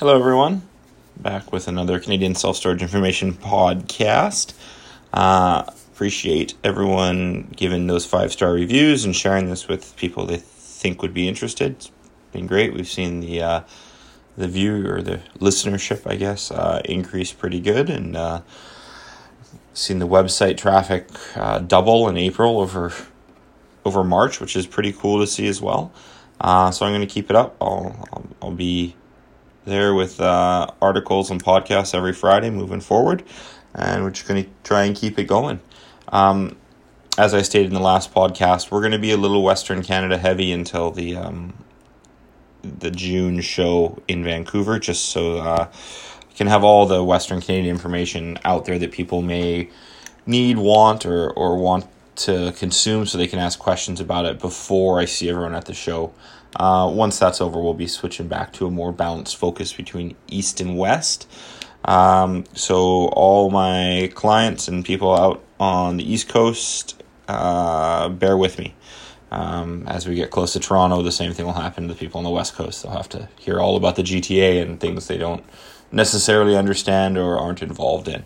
Hello, everyone. Back with another Canadian Self Storage Information podcast. Uh, appreciate everyone giving those five star reviews and sharing this with people they think would be interested. It's been great. We've seen the uh, the view or the listenership, I guess, uh, increase pretty good, and uh, seen the website traffic uh, double in April over over March, which is pretty cool to see as well. Uh, so I'm going to keep it up. I'll, I'll, I'll be there with uh, articles and podcasts every Friday moving forward, and we're just going to try and keep it going. Um, as I stated in the last podcast, we're going to be a little Western Canada heavy until the um, the June show in Vancouver, just so uh, I can have all the Western Canadian information out there that people may need, want, or or want to consume, so they can ask questions about it before I see everyone at the show. Uh, once that's over, we'll be switching back to a more balanced focus between East and West. Um, so, all my clients and people out on the East Coast, uh, bear with me. Um, as we get close to Toronto, the same thing will happen to the people on the West Coast. They'll have to hear all about the GTA and things they don't necessarily understand or aren't involved in.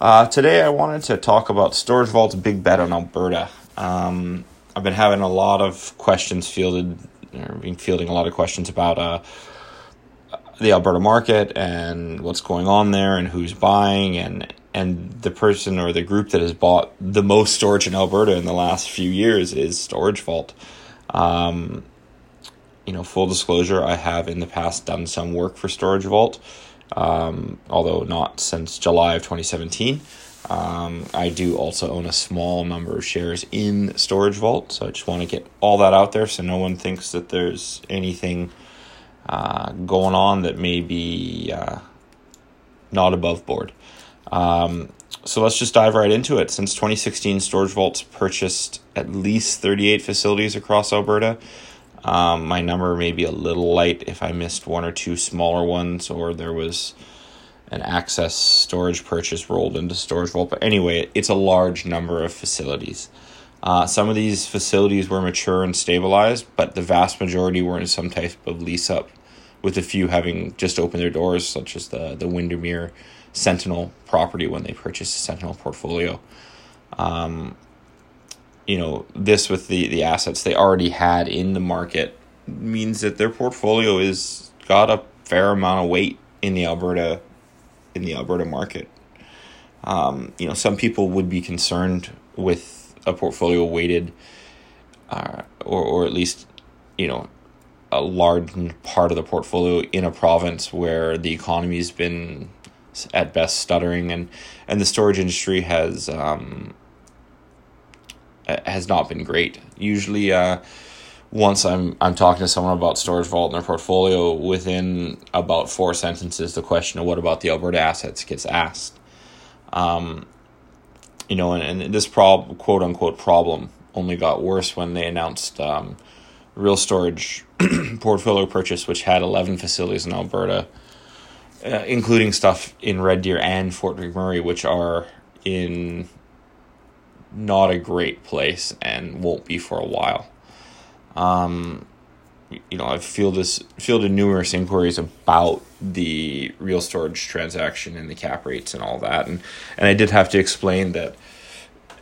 Uh, today, I wanted to talk about Storage Vault's big bet on Alberta. Um, I've been having a lot of questions fielded been fielding a lot of questions about uh, the Alberta market and what's going on there and who's buying and and the person or the group that has bought the most storage in Alberta in the last few years is Storage Vault. Um, you know, full disclosure, I have in the past done some work for Storage Vault, um, although not since July of 2017. Um, I do also own a small number of shares in Storage Vault, so I just want to get all that out there so no one thinks that there's anything uh, going on that may be uh, not above board. Um, so let's just dive right into it. Since 2016, Storage Vault's purchased at least 38 facilities across Alberta. Um, my number may be a little light if I missed one or two smaller ones or there was an access storage purchase rolled into Storage Vault. But anyway, it's a large number of facilities. Uh, some of these facilities were mature and stabilized, but the vast majority were in some type of lease up, with a few having just opened their doors, such as the, the Windermere Sentinel property when they purchased the Sentinel portfolio. Um, you know, this with the, the assets they already had in the market means that their portfolio is got a fair amount of weight in the Alberta in the Alberta market. Um, you know, some people would be concerned with a portfolio weighted, uh, or or at least, you know, a large part of the portfolio in a province where the economy's been at best stuttering and and the storage industry has um, has not been great. Usually, uh, once I'm I'm talking to someone about storage vault in their portfolio, within about four sentences, the question of what about the Alberta assets gets asked. Um, you know, and, and this prob quote unquote problem only got worse when they announced um, real storage portfolio purchase, which had eleven facilities in Alberta, uh, including stuff in Red Deer and Fort McMurray, which are in not a great place and won't be for a while. Um, you know, I've fielded fielded numerous inquiries about the real storage transaction and the cap rates and all that, and and I did have to explain that.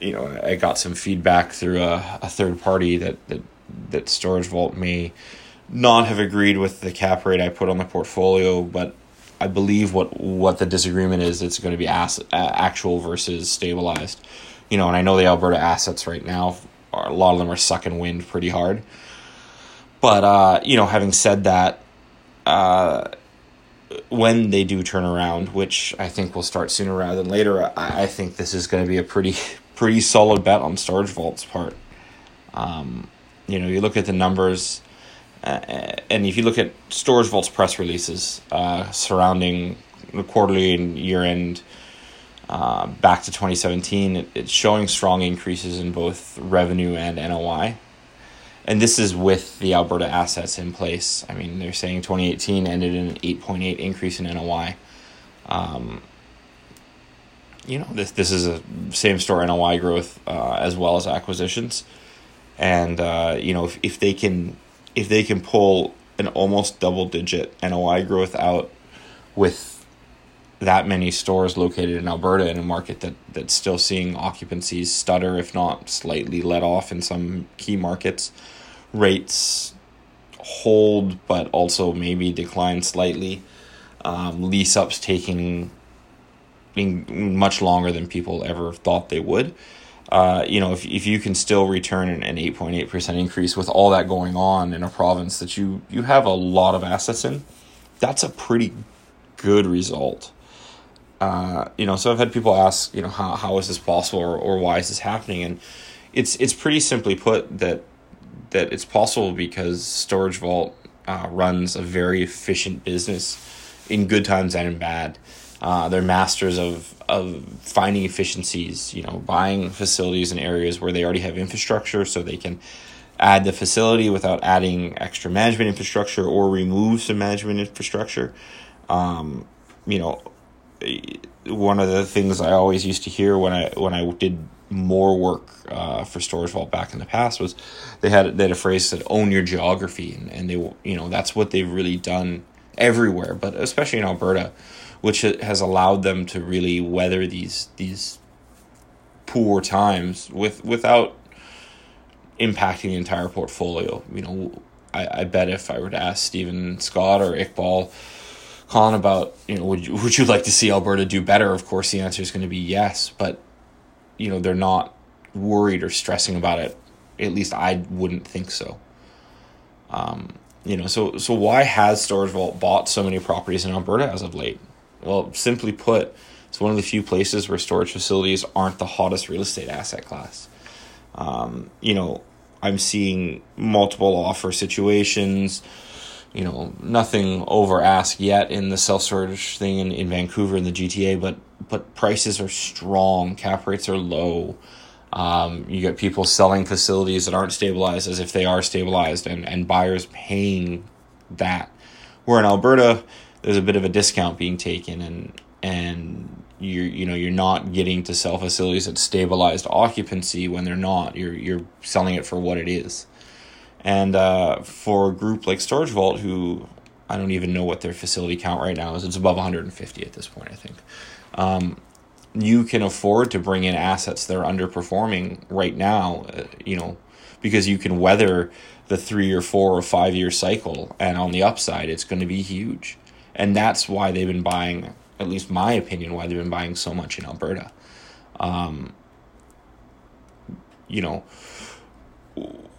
You know, I got some feedback through a, a third party that, that that Storage Vault may not have agreed with the cap rate I put on the portfolio, but I believe what what the disagreement is, it's going to be as, actual versus stabilized. You know, and I know the Alberta assets right now a lot of them are sucking wind pretty hard. But uh, you know, having said that, uh, when they do turn around, which I think will start sooner rather than later, I, I think this is going to be a pretty pretty solid bet on Storage Vault's part. Um, you know, you look at the numbers, uh, and if you look at Storage Vault's press releases uh, surrounding the quarterly and year end uh, back to 2017, it, it's showing strong increases in both revenue and NOI. And this is with the Alberta assets in place. I mean, they're saying 2018 ended in an 8.8 increase in NOI. Um, you know, this this is a same store NOI growth uh, as well as acquisitions, and uh, you know if, if they can if they can pull an almost double digit NOI growth out with that many stores located in Alberta in a market that that's still seeing occupancies stutter if not slightly let off in some key markets. Rates hold but also maybe decline slightly. Um, lease ups taking being much longer than people ever thought they would. Uh, you know, if, if you can still return an, an 8.8% increase with all that going on in a province that you, you have a lot of assets in, that's a pretty good result. Uh, you know, so I've had people ask, you know, how, how is this possible or, or why is this happening? And it's, it's pretty simply put that, that it's possible because Storage Vault uh, runs a very efficient business in good times and in bad. Uh, they're masters of of finding efficiencies. You know, buying facilities in areas where they already have infrastructure, so they can add the facility without adding extra management infrastructure or remove some management infrastructure. Um, you know, one of the things I always used to hear when I when I did more work uh, for Storage Vault back in the past was they had they had a phrase that own your geography and, and they you know that's what they've really done everywhere but especially in Alberta which has allowed them to really weather these these poor times with without impacting the entire portfolio. You know, I, I bet if I were to ask Steven Scott or Iqbal Khan about, you know, would you, would you like to see Alberta do better? Of course, the answer is going to be yes, but you know, they're not worried or stressing about it. At least I wouldn't think so. Um, you know, so so why has Storage Vault bought so many properties in Alberta as of late? Well, simply put, it's one of the few places where storage facilities aren't the hottest real estate asset class. Um, you know, I'm seeing multiple offer situations. You know, nothing over ask yet in the self storage thing in, in Vancouver in the GTA, but but prices are strong, cap rates are low. Um, you get people selling facilities that aren't stabilized as if they are stabilized, and, and buyers paying that. Where in Alberta, there's a bit of a discount being taken and and you're you know you're not getting to sell facilities at stabilized occupancy when they're not you're you're selling it for what it is and uh, for a group like storage vault who i don't even know what their facility count right now is it's above 150 at this point i think um, you can afford to bring in assets that are underperforming right now uh, you know because you can weather the three or four or five year cycle and on the upside it's going to be huge and that's why they've been buying. At least my opinion, why they've been buying so much in Alberta. Um, you know,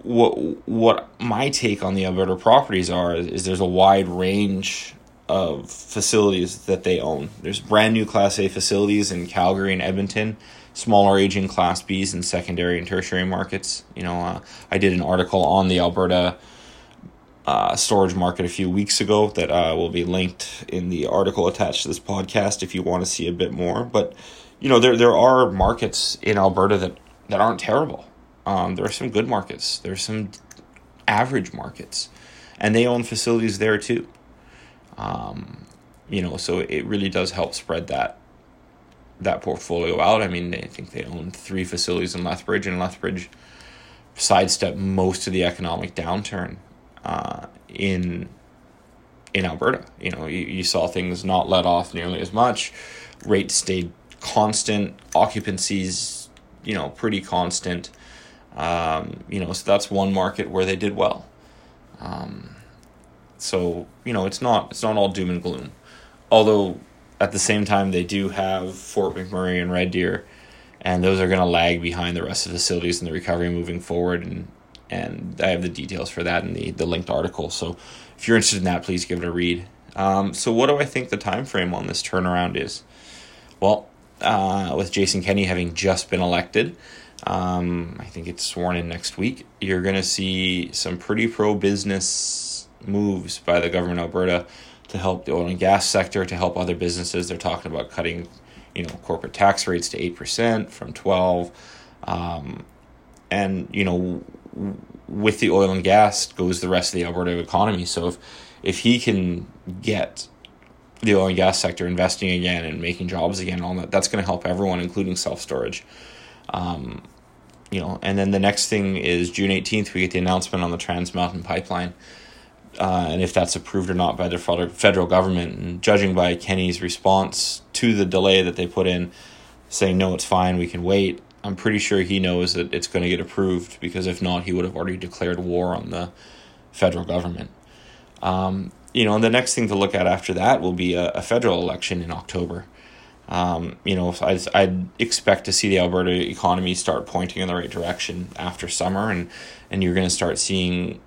what what my take on the Alberta properties are is there's a wide range of facilities that they own. There's brand new Class A facilities in Calgary and Edmonton, smaller aging Class Bs in secondary and tertiary markets. You know, uh, I did an article on the Alberta uh, storage market a few weeks ago that uh, will be linked in the article attached to this podcast if you want to see a bit more. But you know, there there are markets in Alberta that that aren't terrible. Um, there are some good markets. There are some average markets, and they own facilities there too. Um, you know, so it really does help spread that that portfolio out. I mean, I think they own three facilities in Lethbridge, and Lethbridge sidestep most of the economic downturn uh, in in Alberta. You know, you, you saw things not let off nearly as much. Rates stayed constant. Occupancies, you know, pretty constant. Um, you know, so that's one market where they did well. Um, so you know, it's not it's not all doom and gloom. Although at the same time, they do have Fort McMurray and Red Deer, and those are going to lag behind the rest of the facilities in the recovery moving forward. And and I have the details for that in the, the linked article. So if you're interested in that, please give it a read. Um, so what do I think the time frame on this turnaround is? Well, uh, with Jason Kenney having just been elected, um, I think it's sworn in next week. You're going to see some pretty pro business moves by the government of Alberta to help the oil and gas sector, to help other businesses. They're talking about cutting, you know, corporate tax rates to eight percent from twelve, um, and you know with the oil and gas goes the rest of the Alberta economy. So if if he can get the oil and gas sector investing again and making jobs again, all that that's going to help everyone, including self storage. Um, you know, and then the next thing is June eighteenth. We get the announcement on the Trans Mountain Pipeline. uh, and if that's approved or not by the federal government. And judging by Kenney's response to the delay that they put in, saying, no, it's fine, we can wait, I'm pretty sure he knows that it's going to get approved because if not, he would have already declared war on the federal government. Um, you know, and the next thing to look at after that will be a, a federal election in October. Um, you know, I'd, I'd expect to see the Alberta economy start pointing in the right direction after summer, and, and you're going to start seeing,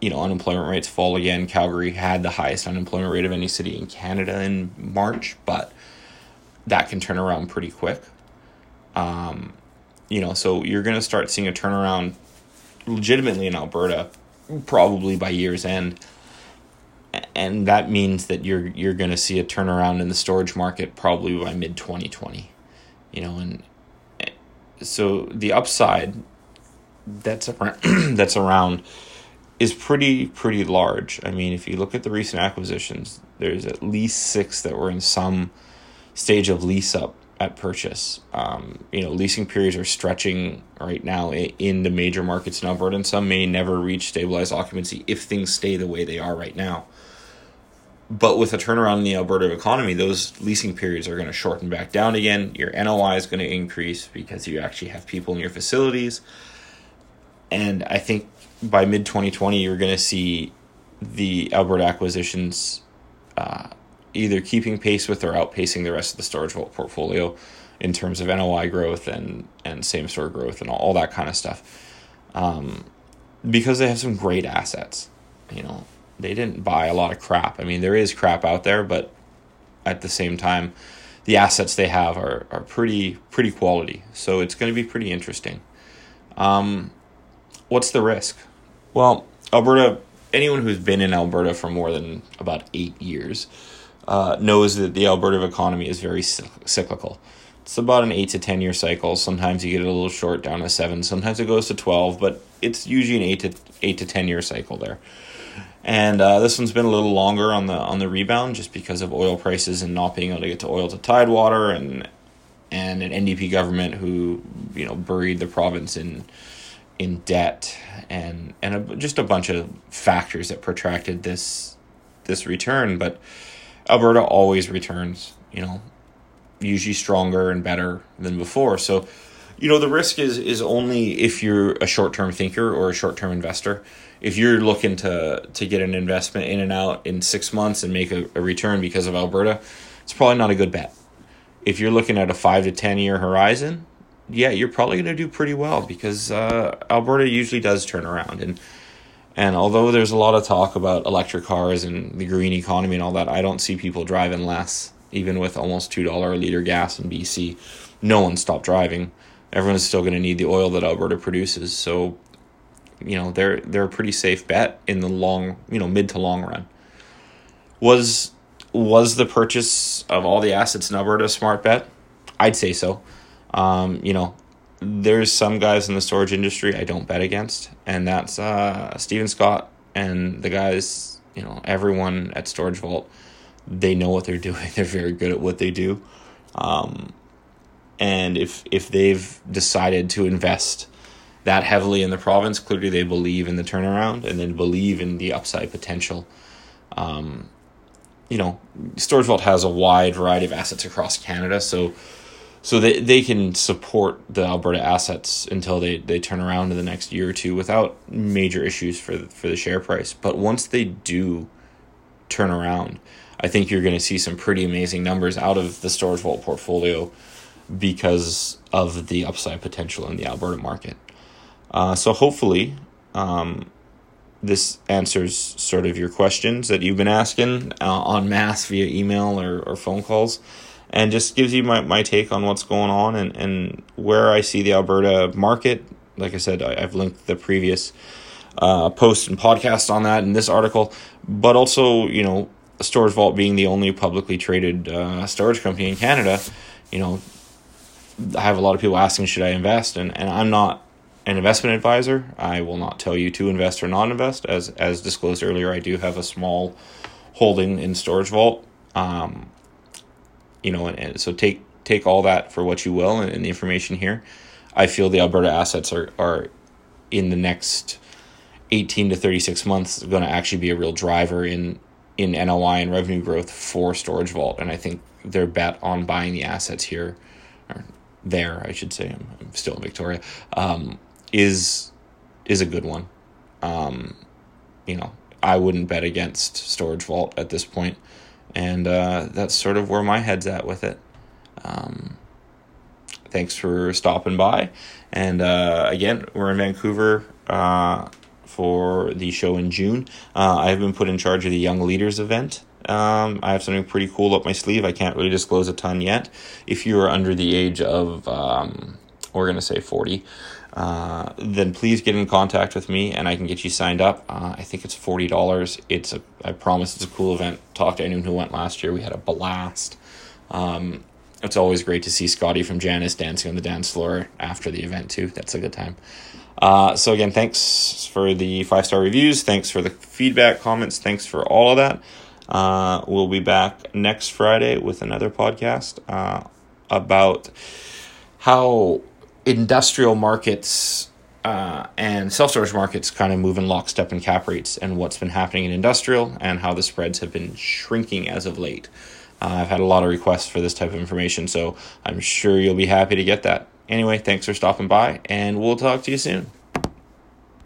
you know, unemployment rates fall again. Calgary had the highest unemployment rate of any city in Canada in March, but that can turn around pretty quick. Um, you know, so you're going to start seeing a turnaround legitimately in Alberta, probably by year's end and that means that you're you're going to see a turnaround in the storage market probably by mid 2020 you know and so the upside that's around, that's around is pretty pretty large i mean if you look at the recent acquisitions there's at least 6 that were in some stage of lease up at purchase. Um, you know, leasing periods are stretching right now in the major markets in Alberta, and some may never reach stabilized occupancy if things stay the way they are right now. But with a turnaround in the Alberta economy, those leasing periods are going to shorten back down again. Your NOI is going to increase because you actually have people in your facilities. And I think by mid 2020, you're going to see the Alberta acquisitions uh, either keeping pace with or outpacing the rest of the storage vault portfolio in terms of NOI growth and, and same store growth and all, all that kind of stuff. Um, because they have some great assets. You know, they didn't buy a lot of crap. I mean, there is crap out there, but at the same time, the assets they have are, are pretty pretty quality. So it's going to be pretty interesting. Um, what's the risk? Well, Alberta. Anyone who's been in Alberta for more than about eight years uh, knows that the Alberta economy is very cyclical. It's about an eight to ten year cycle. Sometimes you get it a little short, down to seven. Sometimes it goes to twelve, but it's usually an eight to eight to ten year cycle there and uh, this one's been a little longer on the on the rebound just because of oil prices and not being able to get to oil to tidewater and and an NDP government who you know buried the province in in debt and and a, just a bunch of factors that protracted this this return. But Alberta always returns you know usually stronger and better than before. So you know the risk is is only if you're a short-term thinker or a short-term investor if you're looking to to get an investment in and out in six months and make a, a return because of Alberta, it's probably not a good bet. If you're looking at a five to ten year horizon, yeah, you're probably going to do pretty well because uh, Alberta usually does turn around and and although there's a lot of talk about electric cars and the green economy and all that, I don't see people driving less, even with almost two dollar a liter gas in BC. No one stopped driving. Everyone's still going to need the oil that Alberta produces. So you know they're they're a pretty safe bet in the long you know mid to long run. Was was the purchase of all the assets in Alberta a smart bet? I'd say so. Um, you know, there's some guys in the storage industry I don't bet against, and that's uh, Steven Scott and the guys. You know, everyone at Storage Vault, they know what they're doing. They're very good at what they do. Um, and if if they've decided to invest that heavily in the province. Clearly, they believe in the turnaround and then believe in the upside potential. Um, you know, Storage Vault has a wide variety of assets across Canada, so so they, they can support the Alberta assets until they, they turn around in the next year or two without major issues for the, for the share price. But once they do turn around, I think you're going to see some pretty amazing numbers out of the Storage Vault portfolio because of the upside potential in the Alberta market. Uh, so hopefully, um, this answers sort of your questions that you've been asking uh, on mass via email or, or phone calls and just gives you my, my take on what's going on and, and where I see the Alberta market. Like I said, I, have linked the previous uh, post and podcast on that in this article, but also, you know, Storage Vault being the only publicly traded uh, storage company in Canada, you know, I have a lot of people asking, should I invest? And, and I'm not an investment advisor. I will not tell you to invest or not invest. As as disclosed earlier, I do have a small holding in Storage Vault. Um, you know, and, and so take take all that for what you will, and, and, the information here. I feel the Alberta assets are are in the next 18 to 36 months going to actually be a real driver in in NOI and revenue growth for Storage Vault. And I think their bet on buying the assets here, there, I should say, I'm, I'm still in Victoria, um, is is a good one. Um, you know, I wouldn't bet against Storage Vault at this point, and uh, that's sort of where my head's at with it. Um, thanks for stopping by, and uh, again, we're in Vancouver uh, for the show in June. Uh, I have been put in charge of the Young Leaders event. Um, I have something pretty cool up my sleeve. I can't really disclose a ton yet. If you are under the age of, um, we're going to say 40, uh, then please get in contact with me and I can get you signed up. Uh, I think it's $40. It's a, I promise it's a cool event. Talk to anyone who went last year. We had a blast. Um, it's always great to see Scotty from Janus dancing on the dance floor after the event too. That's a good time. Uh, so again, thanks for the five star reviews. Thanks for the feedback, comments. Thanks for all of that. Uh, we'll be back next Friday with another podcast uh, about how industrial markets uh, and self storage markets kind of move in lockstep in cap rates and what's been happening in industrial and how the spreads have been shrinking as of late. Uh, I've had a lot of requests for this type of information, so I'm sure you'll be happy to get that. Anyway, thanks for stopping by, and we'll talk to you soon.